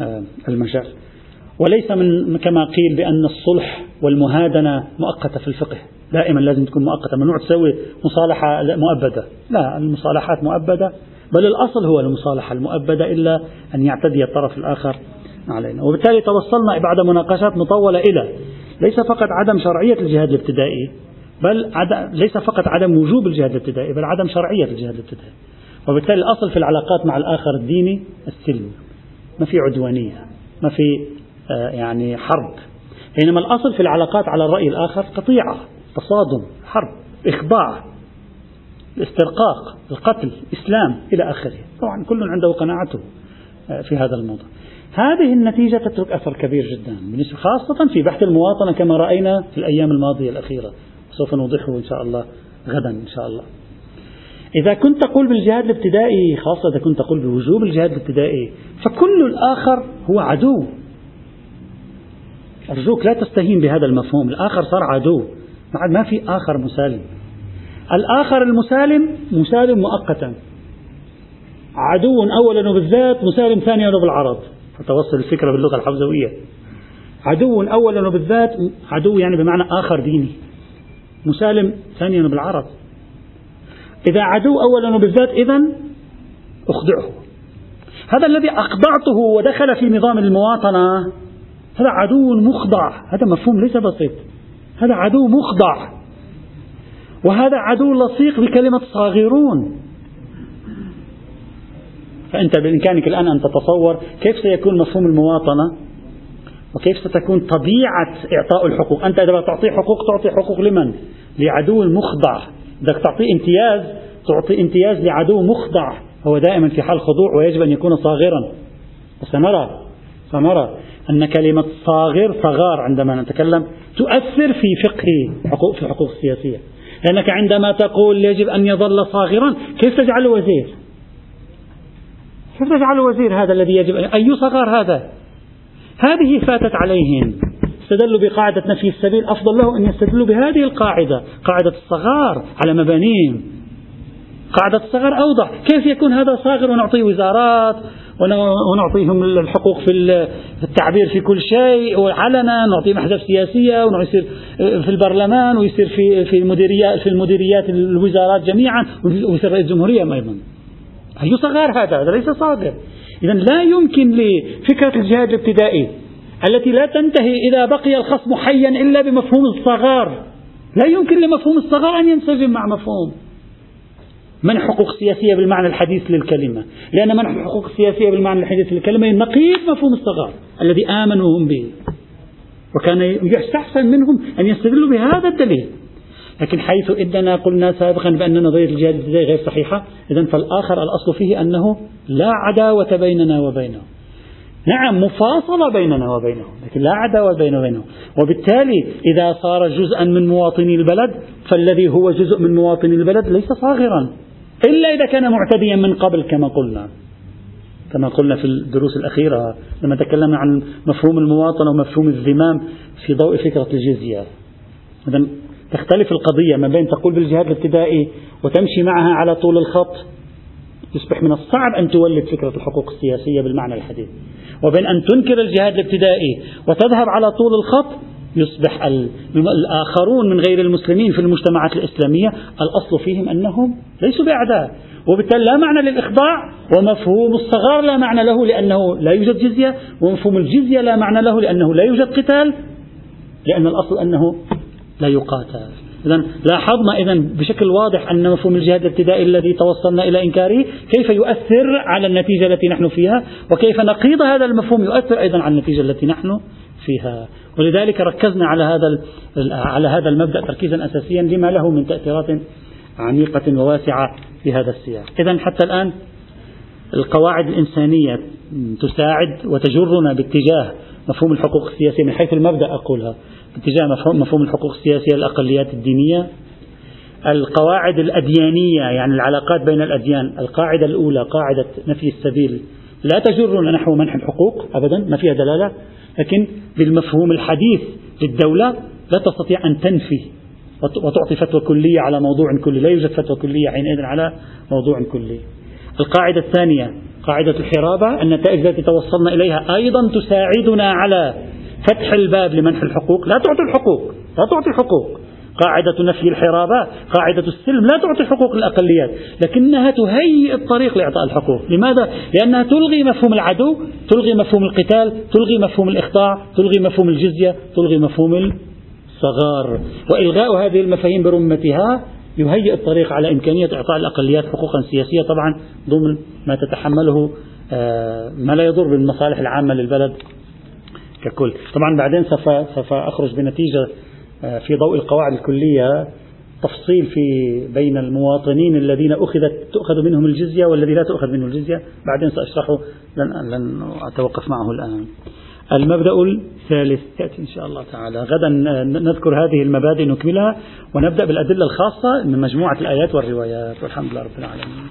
آه، المجال. وليس من كما قيل بأن الصلح والمهادنة مؤقتة في الفقه. دائما لازم تكون مؤقتة. ممنوع تسوي مصالحة مؤبدة. لا المصالحات مؤبدة. بل الأصل هو المصالحة المؤبدة إلا أن يعتدي الطرف الآخر. علينا. وبالتالي توصلنا بعد مناقشات مطولة إلى ليس فقط عدم شرعية الجهاد الابتدائي بل عدم ليس فقط عدم وجوب الجهاد الابتدائي بل عدم شرعية الجهاد الابتدائي. وبالتالي الأصل في العلاقات مع الآخر الديني السلم ما في عدوانية ما في آه، يعني حرب. بينما الأصل في العلاقات على الرأي الآخر قطيعة تصادم حرب إخضاع الاسترقاق القتل إسلام إلى آخره. طبعا كل عنده قناعته آه، في هذا الموضوع. هذه النتيجة تترك أثر كبير جدا خاصة في بحث المواطنة كما رأينا في الأيام الماضية الأخيرة. سوف نوضحه إن شاء الله غدا إن شاء الله. إذا كنت تقول بالجهاد الابتدائي خاصة إذا كنت تقول بوجوب الجهاد الابتدائي فكل الآخر هو عدو. أرجوك لا تستهين بهذا المفهوم الآخر صار عدو. ما في آخر مسالم. الآخر المسالم مسالم مؤقتا. عدو أولا وبالذات مسالم ثانيا وبالعرض فتوصل الفكرة باللغة الحوزوية. عدو أولا وبالذات عدو يعني بمعنى آخر ديني. مسالم ثانيا وبالعرض إذا عدو أولا وبالذات إذا أخضعه هذا الذي أخضعته ودخل في نظام المواطنة هذا عدو مخضع. هذا مفهوم ليس بسيط. هذا عدو مخضع. وهذا عدو لصيق بكلمة صاغرون. فأنت بإمكانك الآن أن تتصور كيف سيكون مفهوم المواطنة؟ وكيف ستكون طبيعة إعطاء الحقوق؟ أنت إذا تعطي حقوق تعطي حقوق لمن؟ لعدو مخضع. بدك تعطي امتياز تعطي امتياز لعدو مخضع. هو دائما في حال خضوع ويجب أن يكون صاغرا. وسنرى سنرى أن كلمة صاغر صغار عندما نتكلم تؤثر في فقه حقوق في الحقوق السياسية. لأنك عندما تقول يجب أن يظل صاغرا كيف تجعله وزير كيف تجعله وزير هذا الذي يجب أي صغار هذا؟ هذه فاتت عليهم. استدلوا بقاعدة نفي السبيل. أفضل له أن يستدلوا بهذه القاعدة. قاعدة الصغار على مبانيهم. قاعدة الصغار أوضح. كيف يكون هذا صاغر ونعطيه وزارات ونعطيهم الحقوق في التعبير في كل شيء وعلنا. نعطيهم أحزاب سياسية ويصير في البرلمان ويصير في في المديريات في المديريات الوزارات جميعا ويصير رئيس جمهورية أيضا. أي صغار هذا؟ هذا ليس صادر. إذا لا يمكن لفكرة الجهاد الابتدائي التي لا تنتهي إذا بقي الخصم حيا إلا بمفهوم الصغار. لا يمكن لمفهوم الصغار أن ينسجم مع مفهوم. منح حقوق سياسية بالمعنى الحديث للكلمة. لأن منح الحقوق السياسية بالمعنى الحديث للكلمة نقيض مفهوم الصغار الذي آمنوا هم به. وكان يستحسن منهم أن يستدلوا بهذا الدليل. لكن حيث إننا قلنا سابقا بأن نظرية الجهاد الابتدائي غير صحيحة إذا فالآخر الأصل فيه أنه لا عداوة بيننا وبينه. نعم مفاصلة بيننا وبينه لكن لا عداوة بيننا وبينه. وبالتالي إذا صار جزءا من مواطني البلد فالذي هو جزء من مواطني البلد ليس صاغرا إلا إذا كان معتديا من قبل كما قلنا. كما قلنا في الدروس الأخيرة لما تكلمنا عن مفهوم المواطنة ومفهوم الزمام في ضوء فكرة الجزية. إذا تختلف القضية ما بين تقول بالجهاد الابتدائي وتمشي معها على طول الخط. يصبح من الصعب أن تولد فكرة الحقوق السياسية بالمعنى الحديث. وبين أن تنكر الجهاد الابتدائي وتذهب على طول الخط يصبح الآخرون من غير المسلمين في المجتمعات الإسلامية الأصل فيهم أنهم ليسوا بأعداء. وبالتالي لا معنى للإخضاع ومفهوم الصغار لا معنى له لأنه لا يوجد جزية ومفهوم الجزية لا معنى له لأنه لا يوجد قتال لأن الأصل أنه لا يقاتل. إذا لاحظنا إذا بشكل واضح أن مفهوم الجهاد الابتدائي الذي توصلنا إلى إنكاره كيف يؤثر على النتيجة التي نحن فيها وكيف نقيض هذا المفهوم يؤثر أيضا على النتيجة التي نحن فيها. ولذلك ركزنا على هذا على هذا المبدأ تركيزا أساسيا لما له من تأثيرات عميقة وواسعة في هذا السياق. إذا حتى الآن القواعد الإنسانية تساعد وتجرنا باتجاه مفهوم الحقوق السياسية من حيث المبدأ أقولها باتجاه مفهوم, الحقوق السياسية للأقليات الدينية. القواعد الأديانية يعني العلاقات بين الأديان. القاعدة الأولى قاعدة نفي السبيل. لا تجرنا نحو منح الحقوق أبدا ما فيها دلالة. لكن بالمفهوم الحديث للدولة لا تستطيع أن تنفي. وتعطي فتوى كلية على موضوع كلي. لا يوجد فتوى كلية حينئذ على موضوع كلي. القاعدة الثانية قاعدة الحرابة النتائج التي توصلنا إليها أيضا تساعدنا على فتح الباب لمنح الحقوق. لا تعطي الحقوق لا تعطي حقوق. قاعدة نفي الحرابة قاعدة السلم لا تعطي حقوق الأقليات لكنها تهيئ الطريق لإعطاء الحقوق. لماذا؟ لأنها تلغي مفهوم العدو تلغي مفهوم القتال تلغي مفهوم الإخضاع تلغي مفهوم الجزية تلغي مفهوم الصغار. وإلغاء هذه المفاهيم برمتها يهيئ الطريق على إمكانية إعطاء الأقليات حقوقا سياسية طبعا ضمن ما تتحمله آه، ما لا يضر بالمصالح العامة للبلد ككل. طبعا بعدين سوف, سوف أخرج بنتيجة آه، في ضوء القواعد الكلية تفصيل في بين المواطنين الذين أخذت تؤخذ منهم الجزية والذي لا تؤخذ منه الجزية. بعدين سأشرحه لن, لن أتوقف معه الآن. المبدأ الثالث. يأتي إن شاء الله تعالى. غدا نذكر هذه المبادئ نكملها ونبدأ بالأدلة الخاصة من مجموعة الآيات والروايات. والحمد لله رب العالمين.